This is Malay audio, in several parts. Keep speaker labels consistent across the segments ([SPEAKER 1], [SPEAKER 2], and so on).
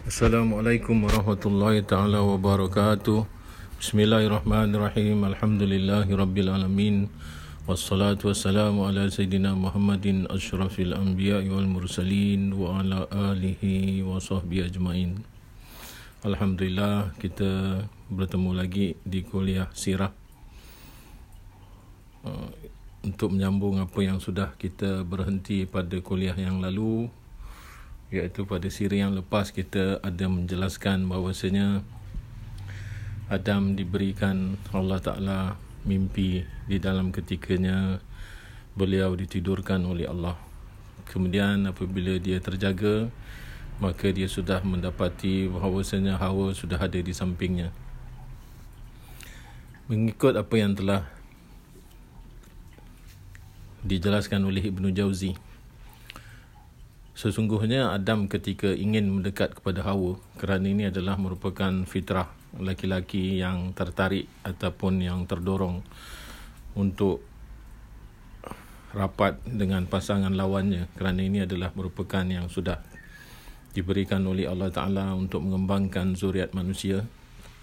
[SPEAKER 1] Assalamualaikum warahmatullahi taala wabarakatuh. Bismillahirrahmanirrahim. Alhamdulillahirabbil alamin. Wassalatu wassalamu ala sayyidina Muhammadin asyrafil anbiya'i wal mursalin wa ala alihi wa sahbihi ajmain. Alhamdulillah kita bertemu lagi di kuliah sirah uh, untuk menyambung apa yang sudah kita berhenti pada kuliah yang lalu iaitu pada siri yang lepas kita ada menjelaskan bahawasanya Adam diberikan Allah Ta'ala mimpi di dalam ketikanya beliau ditidurkan oleh Allah. Kemudian apabila dia terjaga maka dia sudah mendapati bahawasanya Hawa sudah ada di sampingnya. Mengikut apa yang telah dijelaskan oleh Ibnu Jauzi Sesungguhnya Adam ketika ingin mendekat kepada Hawa kerana ini adalah merupakan fitrah laki-laki yang tertarik ataupun yang terdorong untuk rapat dengan pasangan lawannya. Kerana ini adalah merupakan yang sudah diberikan oleh Allah Ta'ala untuk mengembangkan zuriat manusia.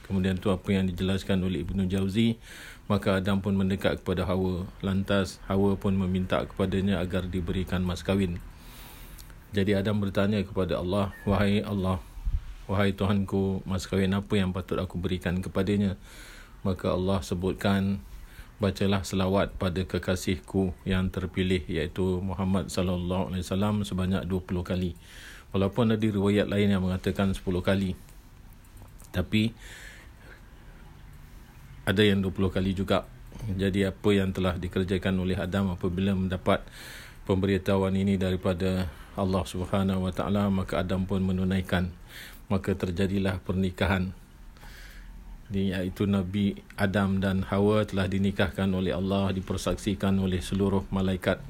[SPEAKER 1] Kemudian itu apa yang dijelaskan oleh Ibnu Jauzi maka Adam pun mendekat kepada Hawa. Lantas Hawa pun meminta kepadanya agar diberikan mas kawin jadi Adam bertanya kepada Allah, Wahai Allah, wahai Tuhanku, mas kahwin apa yang patut aku berikan kepadanya? Maka Allah sebutkan, bacalah selawat pada kekasihku yang terpilih iaitu Muhammad sallallahu alaihi wasallam sebanyak 20 kali. Walaupun ada riwayat lain yang mengatakan 10 kali. Tapi ada yang 20 kali juga. Jadi apa yang telah dikerjakan oleh Adam apabila mendapat pemberitahuan ini daripada Allah Subhanahu Wa Taala maka Adam pun menunaikan maka terjadilah pernikahan iaitu Nabi Adam dan Hawa telah dinikahkan oleh Allah dipersaksikan oleh seluruh malaikat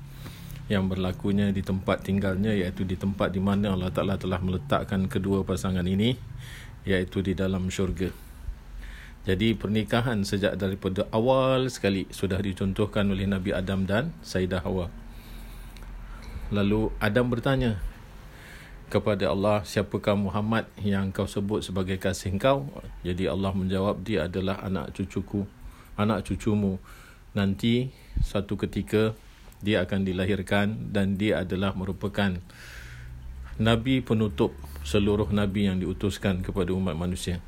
[SPEAKER 1] yang berlakunya di tempat tinggalnya iaitu di tempat di mana Allah Taala telah meletakkan kedua pasangan ini iaitu di dalam syurga. Jadi pernikahan sejak daripada awal sekali sudah dicontohkan oleh Nabi Adam dan Sayyidah Hawa. Lalu Adam bertanya kepada Allah, siapakah Muhammad yang kau sebut sebagai kasih kau? Jadi Allah menjawab, dia adalah anak cucuku, anak cucumu. Nanti satu ketika dia akan dilahirkan dan dia adalah merupakan Nabi penutup seluruh Nabi yang diutuskan kepada umat manusia.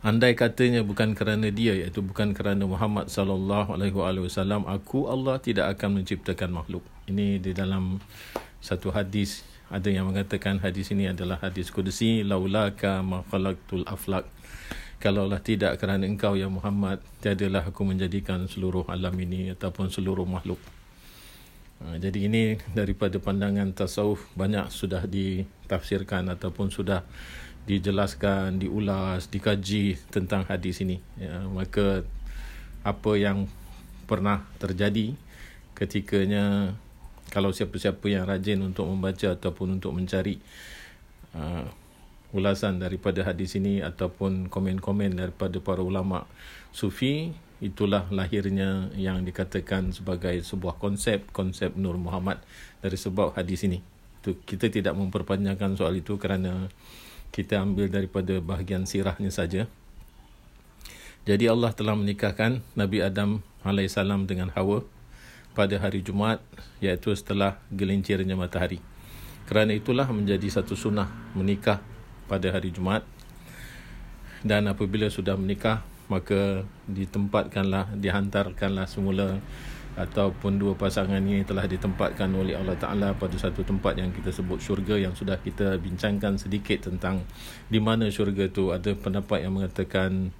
[SPEAKER 1] Andai katanya bukan kerana dia iaitu bukan kerana Muhammad sallallahu alaihi wasallam aku Allah tidak akan menciptakan makhluk. Ini di dalam satu hadis ada yang mengatakan hadis ini adalah hadis kudusi laulaka ma khalaqtul aflaq. Kalaulah tidak kerana engkau ya Muhammad tiadalah aku menjadikan seluruh alam ini ataupun seluruh makhluk. Ha, jadi ini daripada pandangan tasawuf banyak sudah ditafsirkan ataupun sudah dijelaskan, diulas, dikaji tentang hadis ini. Ya, maka apa yang pernah terjadi ketikanya kalau siapa-siapa yang rajin untuk membaca ataupun untuk mencari uh, ulasan daripada hadis ini ataupun komen-komen daripada para ulama sufi itulah lahirnya yang dikatakan sebagai sebuah konsep konsep Nur Muhammad dari sebab hadis ini. Itu kita tidak memperpanjangkan soal itu kerana kita ambil daripada bahagian sirahnya saja. Jadi Allah telah menikahkan Nabi Adam AS dengan Hawa pada hari Jumaat iaitu setelah gelincirnya matahari. Kerana itulah menjadi satu sunnah menikah pada hari Jumaat. Dan apabila sudah menikah maka ditempatkanlah dihantarkanlah semula ataupun dua pasangan ini telah ditempatkan oleh Allah Ta'ala pada satu tempat yang kita sebut syurga yang sudah kita bincangkan sedikit tentang di mana syurga itu ada pendapat yang mengatakan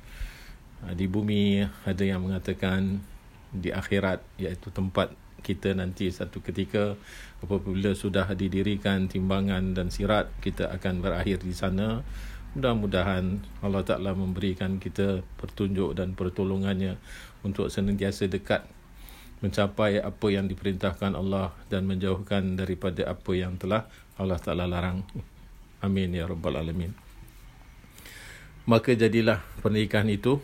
[SPEAKER 1] uh, di bumi ada yang mengatakan di akhirat iaitu tempat kita nanti satu ketika apabila sudah didirikan timbangan dan sirat kita akan berakhir di sana. Mudah-mudahan Allah Ta'ala memberikan kita pertunjuk dan pertolongannya untuk senantiasa dekat mencapai apa yang diperintahkan Allah dan menjauhkan daripada apa yang telah Allah Taala larang. Amin ya rabbal alamin. Maka jadilah pernikahan itu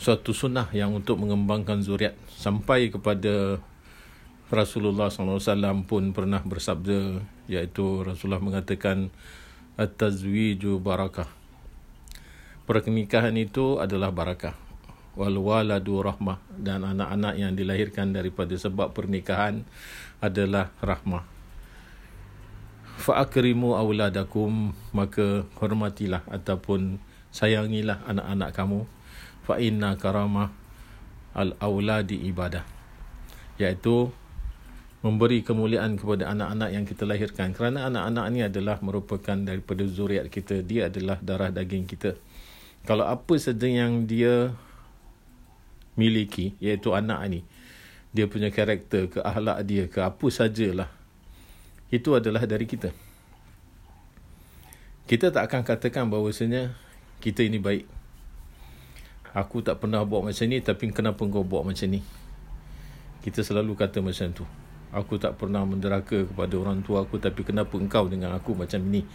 [SPEAKER 1] suatu sunnah yang untuk mengembangkan zuriat sampai kepada Rasulullah SAW pun pernah bersabda iaitu Rasulullah mengatakan at-tazwiju barakah pernikahan itu adalah barakah wal waladu rahmah. Dan anak-anak yang dilahirkan daripada sebab pernikahan adalah rahmah. Fa akrimu auladakum maka hormatilah ataupun sayangilah anak-anak kamu. Fa inna karamah al auladi ibadah. Iaitu memberi kemuliaan kepada anak-anak yang kita lahirkan. Kerana anak-anak ini adalah merupakan daripada zuriat kita. Dia adalah darah daging kita. Kalau apa saja yang dia miliki iaitu anak ini dia punya karakter ke akhlak dia ke apa sajalah. Itu adalah dari kita. Kita tak akan katakan bahawasanya kita ini baik. Aku tak pernah buat macam ni tapi kenapa kau buat macam ni? Kita selalu kata macam tu. Aku tak pernah menderaka kepada orang tua aku tapi kenapa engkau dengan aku macam ni?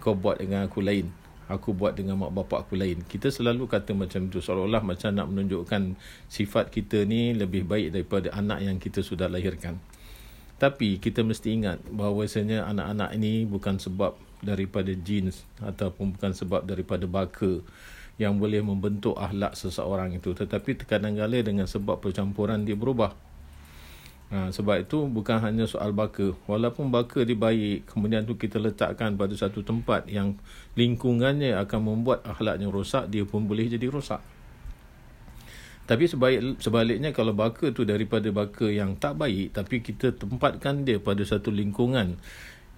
[SPEAKER 1] Kau buat dengan aku lain aku buat dengan mak bapak aku lain. Kita selalu kata macam tu seolah-olah macam nak menunjukkan sifat kita ni lebih baik daripada anak yang kita sudah lahirkan. Tapi kita mesti ingat bahawasanya anak-anak ini bukan sebab daripada jeans ataupun bukan sebab daripada baka yang boleh membentuk ahlak seseorang itu. Tetapi kadang-kadang dengan sebab percampuran dia berubah ha, sebab itu bukan hanya soal baka walaupun baka dia baik kemudian tu kita letakkan pada satu tempat yang lingkungannya akan membuat ahlaknya rosak dia pun boleh jadi rosak tapi sebaik, sebaliknya kalau baka tu daripada baka yang tak baik tapi kita tempatkan dia pada satu lingkungan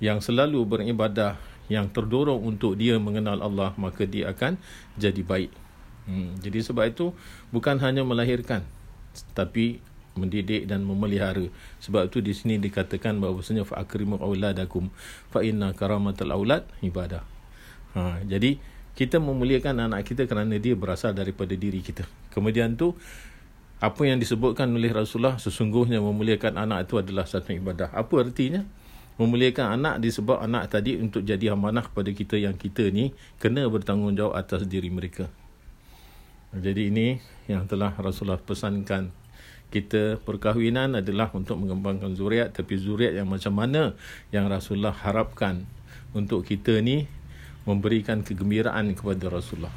[SPEAKER 1] yang selalu beribadah yang terdorong untuk dia mengenal Allah maka dia akan jadi baik. Hmm, jadi sebab itu bukan hanya melahirkan tapi mendidik dan memelihara. Sebab itu di sini dikatakan bahawasanya fa akrimu auladakum fa inna karamatal aulad ibadah. Ha, jadi kita memuliakan anak kita kerana dia berasal daripada diri kita. Kemudian tu apa yang disebutkan oleh Rasulullah sesungguhnya memuliakan anak itu adalah satu ibadah. Apa artinya? memuliakan anak disebab anak tadi untuk jadi amanah kepada kita yang kita ni kena bertanggungjawab atas diri mereka. Jadi ini yang telah Rasulullah pesankan kita perkahwinan adalah untuk mengembangkan zuriat. Tapi zuriat yang macam mana yang Rasulullah harapkan untuk kita ni memberikan kegembiraan kepada Rasulullah.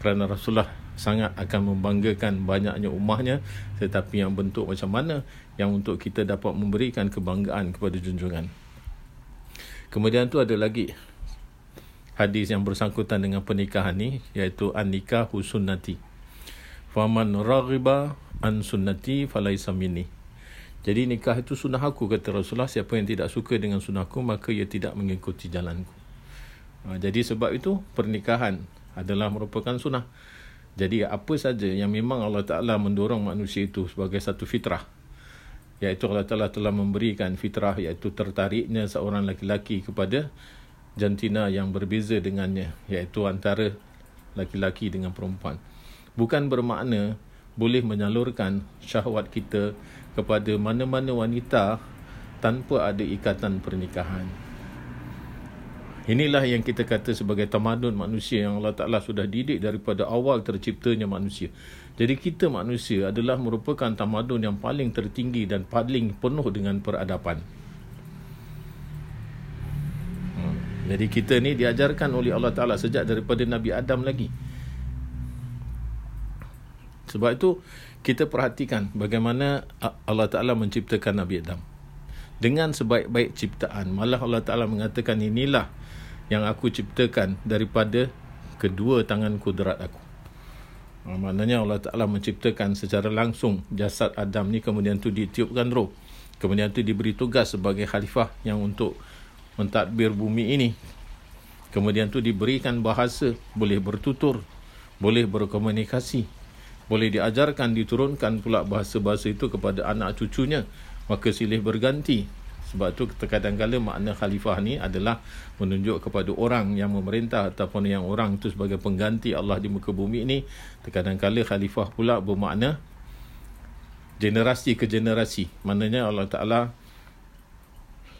[SPEAKER 1] Kerana Rasulullah sangat akan membanggakan banyaknya ummahnya tetapi yang bentuk macam mana yang untuk kita dapat memberikan kebanggaan kepada junjungan. Kemudian tu ada lagi hadis yang bersangkutan dengan pernikahan ni iaitu an-nikah sunnati faman raghiba an sunnati falaisa minni jadi nikah itu sunnah aku kata Rasulullah siapa yang tidak suka dengan sunnahku maka ia tidak mengikuti jalanku ha, jadi sebab itu pernikahan adalah merupakan sunnah jadi apa saja yang memang Allah Ta'ala mendorong manusia itu sebagai satu fitrah. Iaitu Allah Ta'ala telah memberikan fitrah iaitu tertariknya seorang laki-laki kepada jantina yang berbeza dengannya. Iaitu antara laki-laki dengan perempuan. Bukan bermakna boleh menyalurkan syahwat kita kepada mana-mana wanita tanpa ada ikatan pernikahan. Inilah yang kita kata sebagai tamadun manusia yang Allah Ta'ala sudah didik daripada awal terciptanya manusia. Jadi kita manusia adalah merupakan tamadun yang paling tertinggi dan paling penuh dengan peradaban. Hmm. Jadi kita ni diajarkan oleh Allah Ta'ala sejak daripada Nabi Adam lagi. Sebab itu kita perhatikan bagaimana Allah Ta'ala menciptakan Nabi Adam. Dengan sebaik-baik ciptaan. Malah Allah Ta'ala mengatakan inilah yang aku ciptakan daripada kedua tangan kudrat aku. Ha, maknanya Allah Ta'ala menciptakan secara langsung jasad Adam ni kemudian tu ditiupkan roh. Kemudian tu diberi tugas sebagai khalifah yang untuk mentadbir bumi ini. Kemudian tu diberikan bahasa, boleh bertutur, boleh berkomunikasi. Boleh diajarkan, diturunkan pula bahasa-bahasa itu kepada anak cucunya. Maka silih berganti sebab tu kadang-kadang makna khalifah ni adalah menunjuk kepada orang yang memerintah ataupun yang orang tu sebagai pengganti Allah di muka bumi ni. Kadang-kadang khalifah pula bermakna generasi ke generasi. Maknanya Allah Ta'ala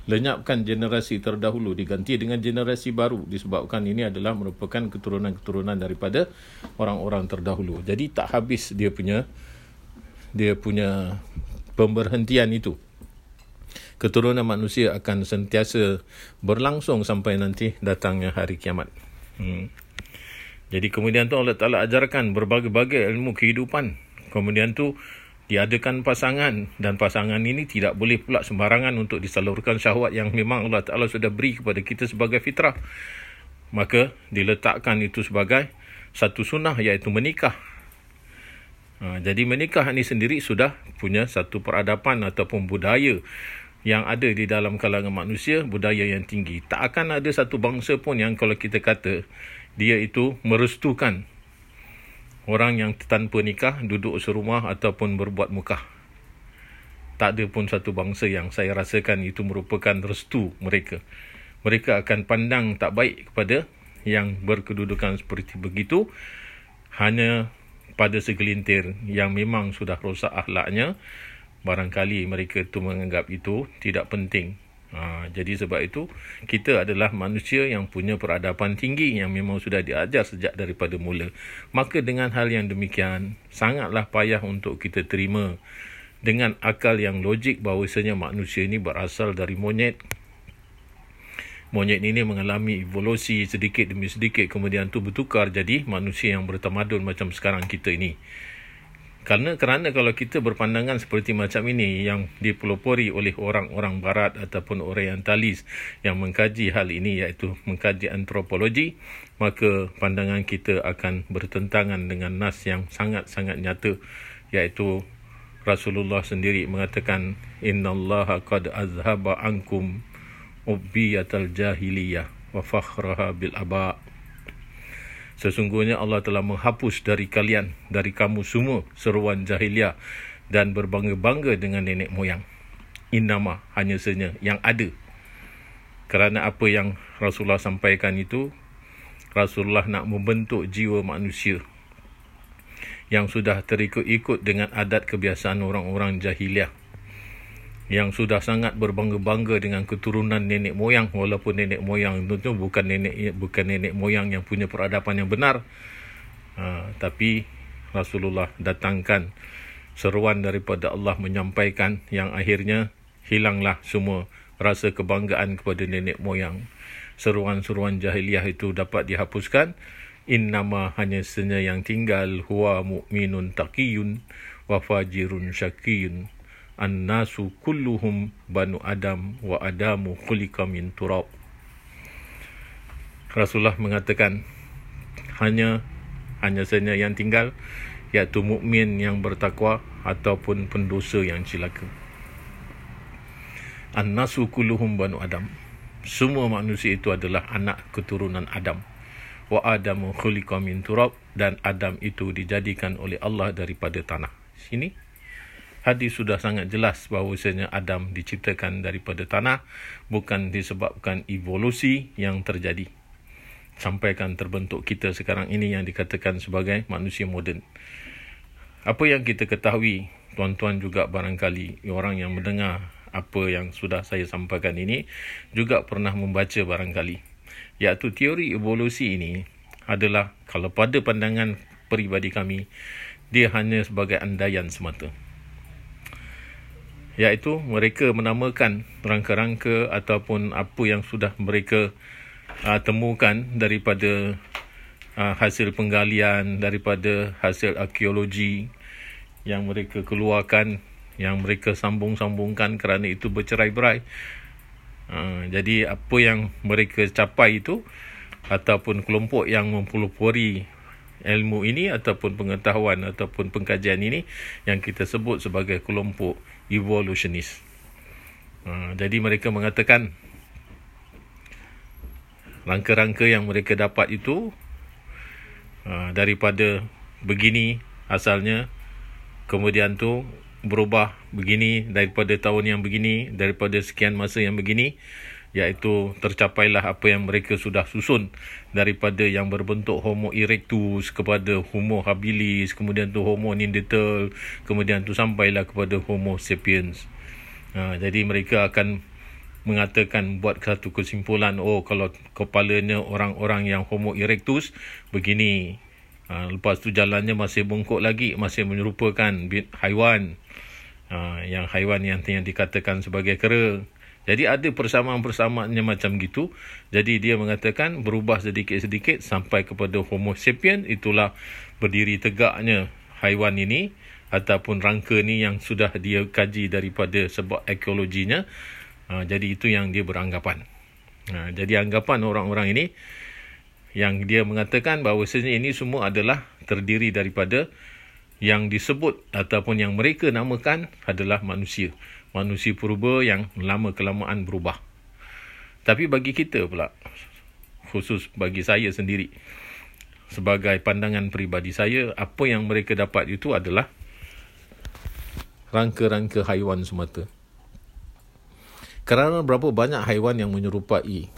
[SPEAKER 1] lenyapkan generasi terdahulu diganti dengan generasi baru disebabkan ini adalah merupakan keturunan-keturunan daripada orang-orang terdahulu. Jadi tak habis dia punya dia punya pemberhentian itu. keturunan manusia akan sentiasa berlangsung sampai nanti datangnya hari kiamat. Hmm. Jadi kemudian tu Allah Ta'ala ajarkan berbagai-bagai ilmu kehidupan. Kemudian tu diadakan pasangan dan pasangan ini tidak boleh pula sembarangan untuk disalurkan syahwat yang memang Allah Ta'ala sudah beri kepada kita sebagai fitrah. Maka diletakkan itu sebagai satu sunnah iaitu menikah. Ha, jadi menikah ini sendiri sudah punya satu peradaban ataupun budaya yang ada di dalam kalangan manusia, budaya yang tinggi. Tak akan ada satu bangsa pun yang kalau kita kata dia itu merestukan orang yang tanpa nikah duduk serumah ataupun berbuat mukah. Tak ada pun satu bangsa yang saya rasakan itu merupakan restu mereka. Mereka akan pandang tak baik kepada yang berkedudukan seperti begitu hanya pada segelintir yang memang sudah rosak akhlaknya barangkali mereka tu menganggap itu tidak penting ha, jadi sebab itu kita adalah manusia yang punya peradaban tinggi yang memang sudah diajar sejak daripada mula maka dengan hal yang demikian sangatlah payah untuk kita terima dengan akal yang logik bahawasanya manusia ini berasal dari monyet monyet ini mengalami evolusi sedikit demi sedikit kemudian tu bertukar jadi manusia yang bertamadun macam sekarang kita ini. Kerana kerana kalau kita berpandangan seperti macam ini yang dipelopori oleh orang-orang barat ataupun orientalis yang mengkaji hal ini iaitu mengkaji antropologi maka pandangan kita akan bertentangan dengan nas yang sangat-sangat nyata iaitu Rasulullah sendiri mengatakan innallaha qad azhaba ankum ubbiyatal jahiliyah wa fakhraha bil aba Sesungguhnya Allah telah menghapus dari kalian dari kamu semua seruan jahiliyah dan berbangga-bangga dengan nenek moyang. Innama hanya saja yang ada. Kerana apa yang Rasulullah sampaikan itu Rasulullah nak membentuk jiwa manusia yang sudah terikut-ikut dengan adat kebiasaan orang-orang jahiliah yang sudah sangat berbangga-bangga dengan keturunan nenek moyang walaupun nenek moyang itu bukan nenek bukan nenek moyang yang punya peradaban yang benar. Ha, tapi Rasulullah datangkan seruan daripada Allah menyampaikan yang akhirnya hilanglah semua rasa kebanggaan kepada nenek moyang. Seruan-seruan jahiliah itu dapat dihapuskan. Innama hanya senya yang tinggal huwa mu'minun taqiyun wa fajirun syakiyun annasu kulluhum banu adam wa adamu khuliqa min turab. Rasulullah mengatakan hanya hanya saja yang tinggal iaitu mukmin yang bertakwa ataupun pendosa yang cilaka annasu kulluhum banu adam. Semua manusia itu adalah anak keturunan Adam. Wa adamu khuliqa min turab dan Adam itu dijadikan oleh Allah daripada tanah. Sini hadis sudah sangat jelas bahawasanya Adam diciptakan daripada tanah bukan disebabkan evolusi yang terjadi. Sampaikan terbentuk kita sekarang ini yang dikatakan sebagai manusia moden. Apa yang kita ketahui tuan-tuan juga barangkali orang yang mendengar apa yang sudah saya sampaikan ini juga pernah membaca barangkali. Iaitu teori evolusi ini adalah kalau pada pandangan peribadi kami dia hanya sebagai andaian semata iaitu mereka menamakan rangka-rangka ataupun apa yang sudah mereka uh, temukan daripada uh, hasil penggalian daripada hasil arkeologi yang mereka keluarkan yang mereka sambung-sambungkan kerana itu bercerai-berai. Uh, jadi apa yang mereka capai itu ataupun kelompok yang mempelopori ilmu ini ataupun pengetahuan ataupun pengkajian ini yang kita sebut sebagai kelompok evolutionist. Uh, jadi mereka mengatakan rangka-rangka yang mereka dapat itu uh, daripada begini asalnya kemudian tu berubah begini daripada tahun yang begini daripada sekian masa yang begini iaitu tercapailah apa yang mereka sudah susun daripada yang berbentuk Homo erectus kepada Homo habilis kemudian tu Homo neanderthal kemudian tu sampailah kepada Homo sapiens. Ha, jadi mereka akan mengatakan buat satu kesimpulan oh kalau kepalanya orang-orang yang Homo erectus begini. Ha, lepas tu jalannya masih bengkok lagi masih menyerupakan haiwan. Ha, yang haiwan yang, yang dikatakan sebagai kera. Jadi ada persamaan-persamaannya macam gitu. Jadi dia mengatakan berubah sedikit-sedikit sampai kepada homo sapien. Itulah berdiri tegaknya haiwan ini ataupun rangka ni yang sudah dia kaji daripada sebab ekologinya. Ha, jadi itu yang dia beranggapan. Ha, jadi anggapan orang-orang ini yang dia mengatakan bahawa ini semua adalah terdiri daripada yang disebut ataupun yang mereka namakan adalah manusia. Manusia purba yang lama kelamaan berubah. Tapi bagi kita pula, khusus bagi saya sendiri, sebagai pandangan peribadi saya, apa yang mereka dapat itu adalah rangka-rangka haiwan semata. Kerana berapa banyak haiwan yang menyerupai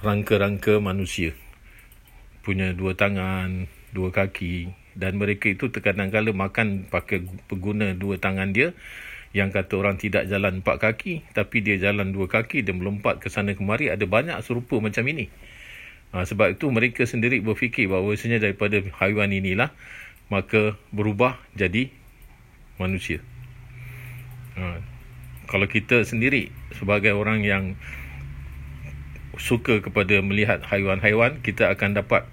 [SPEAKER 1] rangka-rangka manusia. Punya dua tangan, dua kaki, dan mereka itu terkadang-kala makan pakai pengguna dua tangan dia yang kata orang tidak jalan empat kaki tapi dia jalan dua kaki dan melompat ke sana kemari ada banyak serupa macam ini. Ha, sebab itu mereka sendiri berfikir bahawa sebenarnya daripada haiwan inilah maka berubah jadi manusia. Ha, kalau kita sendiri sebagai orang yang suka kepada melihat haiwan-haiwan kita akan dapat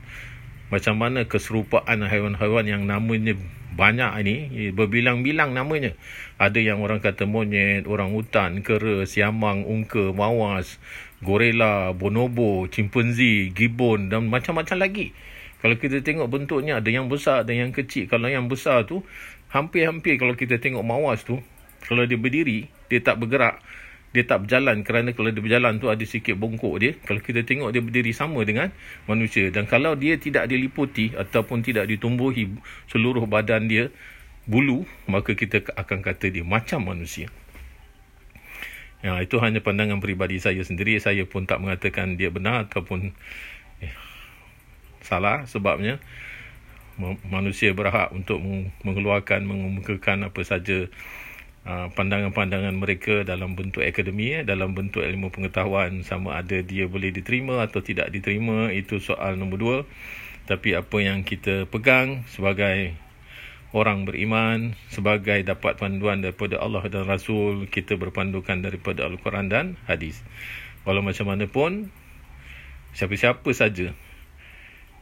[SPEAKER 1] macam mana keserupaan haiwan-haiwan yang namanya banyak ini berbilang-bilang namanya. Ada yang orang kata monyet orang hutan kera siamang ungka mawas gorila bonobo chimpanzee gibbon dan macam-macam lagi. Kalau kita tengok bentuknya ada yang besar ada yang kecil. Kalau yang besar tu hampir-hampir kalau kita tengok mawas tu kalau dia berdiri dia tak bergerak dia tak berjalan kerana kalau dia berjalan tu ada sikit bongkok dia kalau kita tengok dia berdiri sama dengan manusia dan kalau dia tidak diliputi ataupun tidak ditumbuhi seluruh badan dia bulu maka kita akan kata dia macam manusia. Ya itu hanya pandangan peribadi saya sendiri. Saya pun tak mengatakan dia benar ataupun eh, salah sebabnya. Manusia berhak untuk mengeluarkan mengemukakan apa saja pandangan-pandangan mereka dalam bentuk akademi eh, dalam bentuk ilmu pengetahuan sama ada dia boleh diterima atau tidak diterima itu soal nombor dua. Tapi apa yang kita pegang sebagai orang beriman sebagai dapat panduan daripada Allah dan Rasul kita berpandukan daripada Al-Quran dan hadis. Walau macam mana pun siapa-siapa saja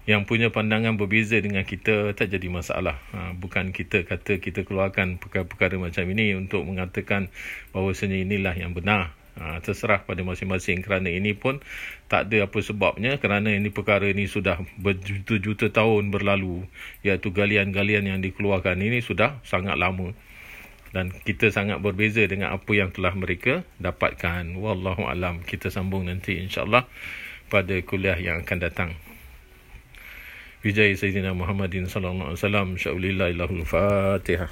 [SPEAKER 1] yang punya pandangan berbeza dengan kita tak jadi masalah. Ha, bukan kita kata kita keluarkan perkara-perkara macam ini untuk mengatakan bahawa sebenarnya inilah yang benar. Ha, terserah pada masing-masing. Kerana ini pun tak ada apa sebabnya. Kerana ini perkara ini sudah berjuta-juta tahun berlalu iaitu galian-galian yang dikeluarkan ini sudah sangat lama. Dan kita sangat berbeza dengan apa yang telah mereka dapatkan. Wallahu alam. Kita sambung nanti insyaallah pada kuliah yang akan datang بجاه سيدنا محمد صلى الله عليه وسلم شاء الله له الفاتحة